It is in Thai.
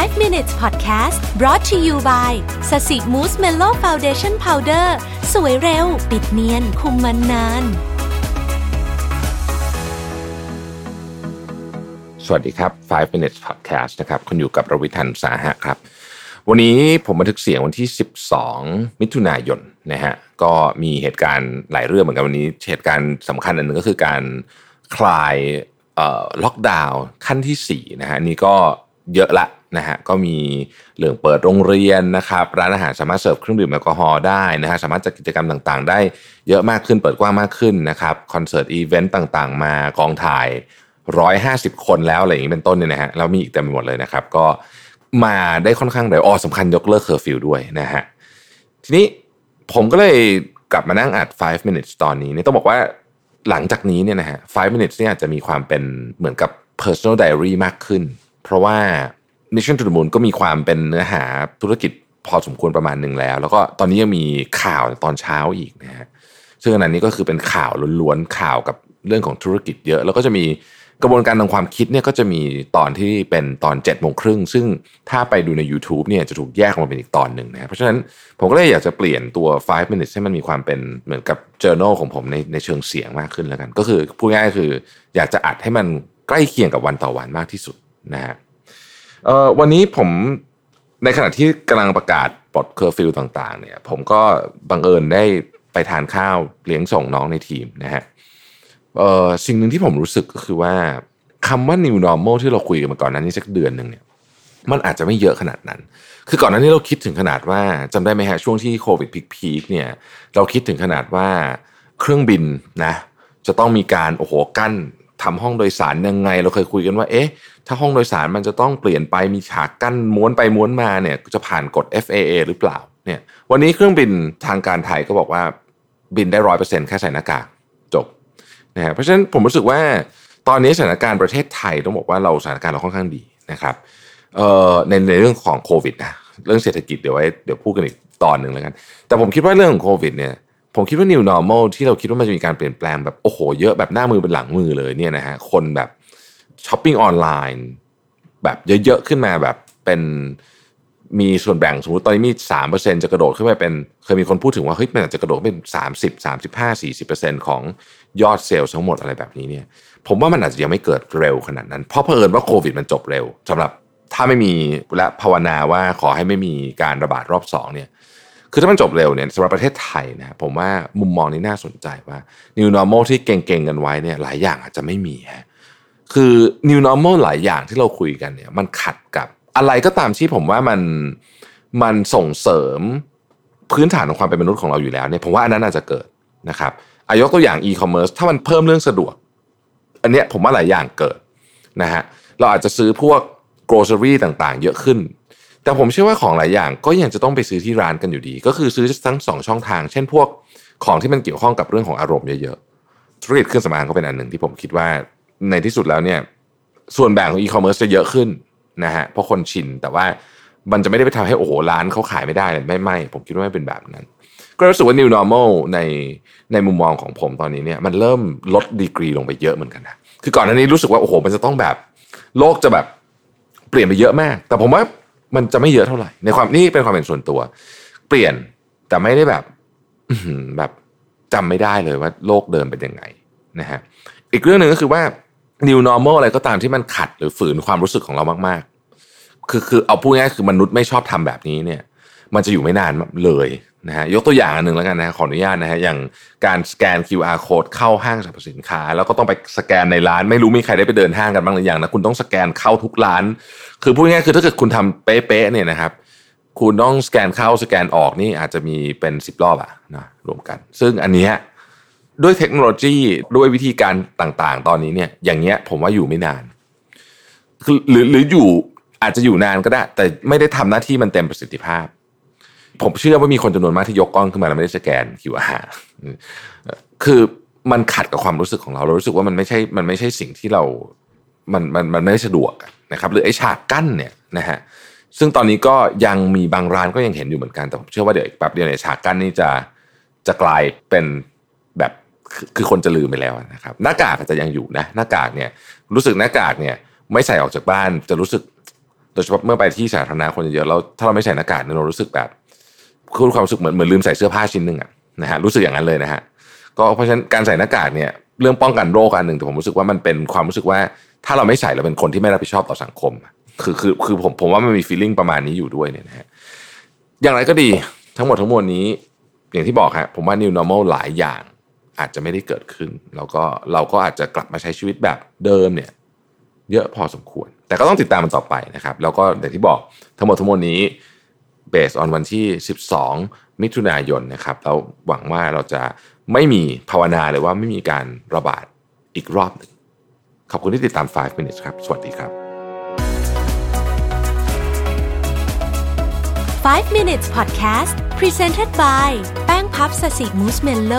5 minutes podcast brought to you by ศศิ Mousse Mellow Foundation Powder สวยเร็ว ปิดเนียน คุมมันนาน สวัสดีครับ 5 minutes podcast นะครับ คุณอยู่กับรวิศ หาญอุตสาหะครับ วันนี้ผมบันทึกเสียงวันที่ 12 มิถุนายนนะฮะ ก็มีเหตุการณ์หลายเรื่องเหมือนกันวันนี้ เหตุการณ์สำคัญอันหนึ่งก็คือการคลายล็อกดาวน์ขั้นที่4นะฮะนี่ก็เยอะละ นะฮะก็มีเรื่องเปิดโรงเรียนนะครับร้านอาหารสามารถเสิร์ฟเครื่องดื่มแอลกอฮอล์ได้นะฮะสามารถจัดกิจกรรมต่างๆ ได้เยอะมากขึ้นเปิดกว้างมากขึ้นนะครับคอนเสิร์ตอีเวนต์ต่างๆ มากองถ่าย 150 คนแล้วอะไรอย่างนี้เป็นต้นเนี่ยนะฮะแล้วมีอีกเต็มไปหมดเลยนะครับ ก็มาได้ค่อนข้างเร็วอ๋อสำคัญยกเลิกเคอร์ฟิวด้วยนะฮะทีนี้ผมก็เลยกลับมานั่งอัด 5 minutes ตอนนี้เนี่ยต้องบอกว่าหลังจากนี้เนี่ยนะฮะ5 minutes เนี่ยอาจจะมีความเป็นเหมือนกับ personal diary มากขึ้น เพราะว่า Mission to the Moon ก็มีความเป็นเนื้อหาธุรกิจพอสมควรประมาณหนึ่งแล้ว แล้วก็ตอนนี้ยังมีข่าวตอนเช้าอีกนะฮะซึ่งอันนี้ก็คือเป็นข่าวล้วนๆข่าวกับเรื่องของธุรกิจเยอะ แล้วก็จะมีกระบวนการทางความคิดเนี่ยก็จะมีตอนที่เป็นตอน7จ็ดโมงครึ่งซึ่งถ้าไปดูใน YouTube เนี่ยจะถูกแยกออกมาเป็นอีกตอนหนึ่งนะเพราะฉะนั้นผมก็เลยอยากจะเปลี่ยนตัว 5 minutes ให้มันมีความเป็นเหมือนกับ journal ของผมในในเชิงเสียงมากขึ้นแล้วกัน ก็คือพูดง่ายๆคือ อยากจะอัดให้มันใกล้เคียงกับวันต่อวันมากที่สุดนะฮะ เอ่อวันนี้ผมในขณะที่กำลังประกาศปลดเคอร์ฟิวต่างๆ เนี่ย ผมก็บังเอิญได้ไปทานข้าวเลี้ยงส่งน้องในทีมนะฮะเอ่อสิ่งหนึ่งที่ผมรู้สึกก็คือว่าคำว่า new normal ที่เราคุยกันมาก่อนนั้นนี่สักเดือนหนึ่งเนี่ยมันอาจจะไม่เยอะขนาดนั้น คือก่อนหน้านี้เราคิดถึงขนาดว่าจำได้ไหมฮะช่วงที่โควิดพีคๆเนี่ยเราคิดถึงขนาดว่าเครื่องบินนะจะต้องมีการโอ้โหกั้น ทำห้องโดยสารยังไง เราเคยคุยกันว่า เอ๊ะ ถ้าห้องโดยสารมันจะต้องเปลี่ยนไปมีฉากกั้นม้วนไปม้วนมาเนี่ยจะผ่านกฎ FAA หรือเปล่า เนี่ย วันนี้เครื่องบินทางการไทยก็บอกว่าบินได้ร้อยเปอร์เซ็นต์แค่ใส่หน้ากากจบนะฮะเพราะฉะนั้นผมรู้สึกว่าตอนนี้สถานการณ์ประเทศไทยต้องบอกว่าเราสถานการณ์เราค่อนข้างดีนะครับเอ่อในในเรื่องของโควิดนะเรื่องเศรษฐกิจเดี๋ยวไว้เดี๋ยวพูดกันอีกตอนหนึ่งแล้วกัน แต่ผมคิดว่าเรื่องของโควิดเนี่ย ผมคิดว่า new normal ที่เราคิดว่ามันจะมีการเปลี่ยนแปลงแบบโอ้โหเยอะแบบหน้ามือเป็นหลังมือเลยเนี่ยนะฮะคนแบบช้อปปิ้งออนไลน์แบบเยอะๆขึ้นมาแบบเป็นมีส่วนแบ่งสมมติตอนนี้มีสามเปอร์เซ็นจะกระโดดขึ้นไปเป็นเคยมีคนพูดถึงว่าเฮ้ยมันอาจจะกระโดดเป็นสามสิบสามสิบห้าสี่สิบเปอร์เซ็นของยอดเซลล์ทั้งหมดอะไรแบบนี้เนี่ย ผมว่ามันอาจจะยังไม่เกิดเร็วขนาดนั้น เพราะเผอิญว่าโควิดมันจบเร็วสำหรับถ้าไม่มีและภาวนาว่าขอให้ไม่มีการระบาดรอบสองเนี่ย คือถ้ามันจบเร็วเนี่ยสำหรับประเทศไทยนะผมว่ามุมมองนี้น่าสนใจว่า new normal ที่เก่งๆกันไว้เนี่ยหลายอย่างอาจจะไม่มีฮะคือ new normal หลายอย่างที่เราคุยกันเนี่ยมันขัดกับอะไรก็ตามที่ผมว่ามันมันส่งเสริมพื้นฐานของความเป็นมนุษย์ของเราอยู่แล้วเนี่ยผมว่าอันนั้นอาจจะเกิดนะครับอายกตัวอย่าง e-commerce ถ้ามันเพิ่มเรื่องสะดวก อันเนี้ยผมว่าหลายอย่างเกิดนะฮะเราอาจจะซื้อพวก grocery ต่างๆ เยอะขึ้น แต่ผมเชื่อว่าของหลายอย่างก็ยังจะต้องไปซื้อที่ร้านกันอยู่ดี ก็คือซื้อทั้งสองช่องทาง เช่นพวกของที่มันเกี่ยวข้องกับเรื่องของอารมณ์เยอะๆธุรกิจเครื่องสำอางก็เป็นอันหนึ่งที่ผมคิดว่าในที่สุดแล้วเนี่ยส่วนแบ่งของ e-commerce จะเยอะขึ้นนะฮะเพราะคนชินแต่ว่ามันจะไม่ได้ไปทำให้โอ้โหร้านเขาขายไม่ได้เลยไม่ไม่ผมคิดว่าไม่เป็นแบบนั้น ก็รู้สึกว่า new normal ในในมุมมองของผมตอนนี้เนี่ยมันเริ่มลดดีกรีลงไปเยอะเหมือนกันนะคือก่อนหน้านี้รู้สึกว่าโอ้โหมันจะต้องแบบโลกจะแบบเปลี่ยนไปเยอะมาก แต่ผมว่า มันจะไม่เยอะเท่าไหร่ ในความนี่เป็นความเป็นส่วนตัว เปลี่ยนแต่ไม่ได้แบบแบบจำไม่ได้เลยว่าโลกเดิมเป็นยังไงนะฮะอีกเรื่องหนึ่งก็คือว่า new normal อะไรก็ตามที่มันขัดหรือฝืนความรู้สึกของเรามากๆ คือคือเอาพูดง่ายคือมนุษย์ไม่ชอบทำแบบนี้เนี่ย มันจะอยู่ไม่นานเลย นะฮะยกตัวอย่างอันหนึ่งแล้วกันนะขออนุญาตนะฮะอย่างการสแกน QR code เข้าห้างสรรพสินค้า แล้วก็ต้องไปสแกนในร้าน ไม่รู้มีใครได้ไปเดินห้างกันบ้างหรือยังนะคุณต้องสแกนเข้าทุกร้าน คือพูดง่ายคือถ้าเกิดคุณทำเป๊ะๆเนี่ยนะครับคุณต้องสแกนเข้าสแกนออกนี่อาจจะมีเป็นสิบรอบอะนะรวมกัน ซึ่งอันนี้ด้วยเทคโนโลยีด้วยวิธีการต่างๆ ตอนนี้เนี่ยอย่างเงี้ยผมว่าอยู่ไม่นานคือหรือหรืออยู่อาจจะอยู่นานก็ได้ แต่ไม่ได้ทำหน้าที่มันเต็มประสิทธิภาพ ผมเชื่อว่ามีคนจำนวนมากที่ยกกล้องขึ้นมาแล้วไม่ได้สแกน QR คือมันขัดกับความรู้สึกของเรา เรารู้สึกว่ามันไม่ใช่มันไม่ใช่สิ่งที่เรา มันมันมันไม่สะดวกนะครับ หรือไอ้ฉากกั้นเนี่ยนะฮะซึ่งตอนนี้ก็ยังมีบางร้านก็ยังเห็นอยู่เหมือนกันแต่ผมเชื่อว่าเดี๋ยวอีกแป๊บเดียวเนี่ยฉากกั้นนี่จะจะกลายเป็นแบบคือคนจะลืมไปแล้วนะครับหน้ากากอาจจะยังอยู่นะหน้ากากเนี่ยรู้สึกหน้ากากเนี่ยไม่ใส่ออกจากบ้านจะรู้สึกโดยเฉพาะเมื่อไปที่สาธารณะคนเยอะแล้วถ้าเราไม่ใส่หน้ากากเนี่ยเรารู้สึกแบบ คือความรู้สึกเหมือนเหมือนลืมใส่เสื้อผ้าชิ้นหนึ่งอะนะฮะรู้สึกอย่างนั้นเลยนะฮะก็เพราะฉะนั้นการใส่หน้ากากเนี่ยเรื่องป้องกันโรคอันหนึ่งแต่ผมรู้สึกว่ามันเป็นความรู้สึกว่าถ้าเราไม่ใส่เราเป็นคนที่ไม่รับผิดชอบต่อสังคม คือคือคือผมผมว่ามันมี feeling ประมาณนี้อยู่ด้วยเนี่ยนะฮะอย่างไรก็ดีทั้งหมดทั้งมวลนี้ อย่างที่บอกฮะผมว่า new normal หลายอย่างอาจจะไม่ได้เกิดขึ้น แล้วก็เราก็อาจจะกลับมาใช้ชีวิตแบบเดิมเนี่ยเยอะพอสมควร แต่ก็ต้องติดตามมันต่อไปนะครับ แล้วก็อย่างที่บอกทั้งหมดทั้งมวลนี้ based on วันที่ 12 มิถุนายนนะครับเราหวังว่าเราจะไม่มีภาวนาเลยว่าไม่มีการระบาดอีกรอบหนึ่ง ขอบคุณที่ติดตาม 5 minutes ครับ สวัสดีครับ 5 minutes podcast presented by แป้งพับสสิมูสเมนโล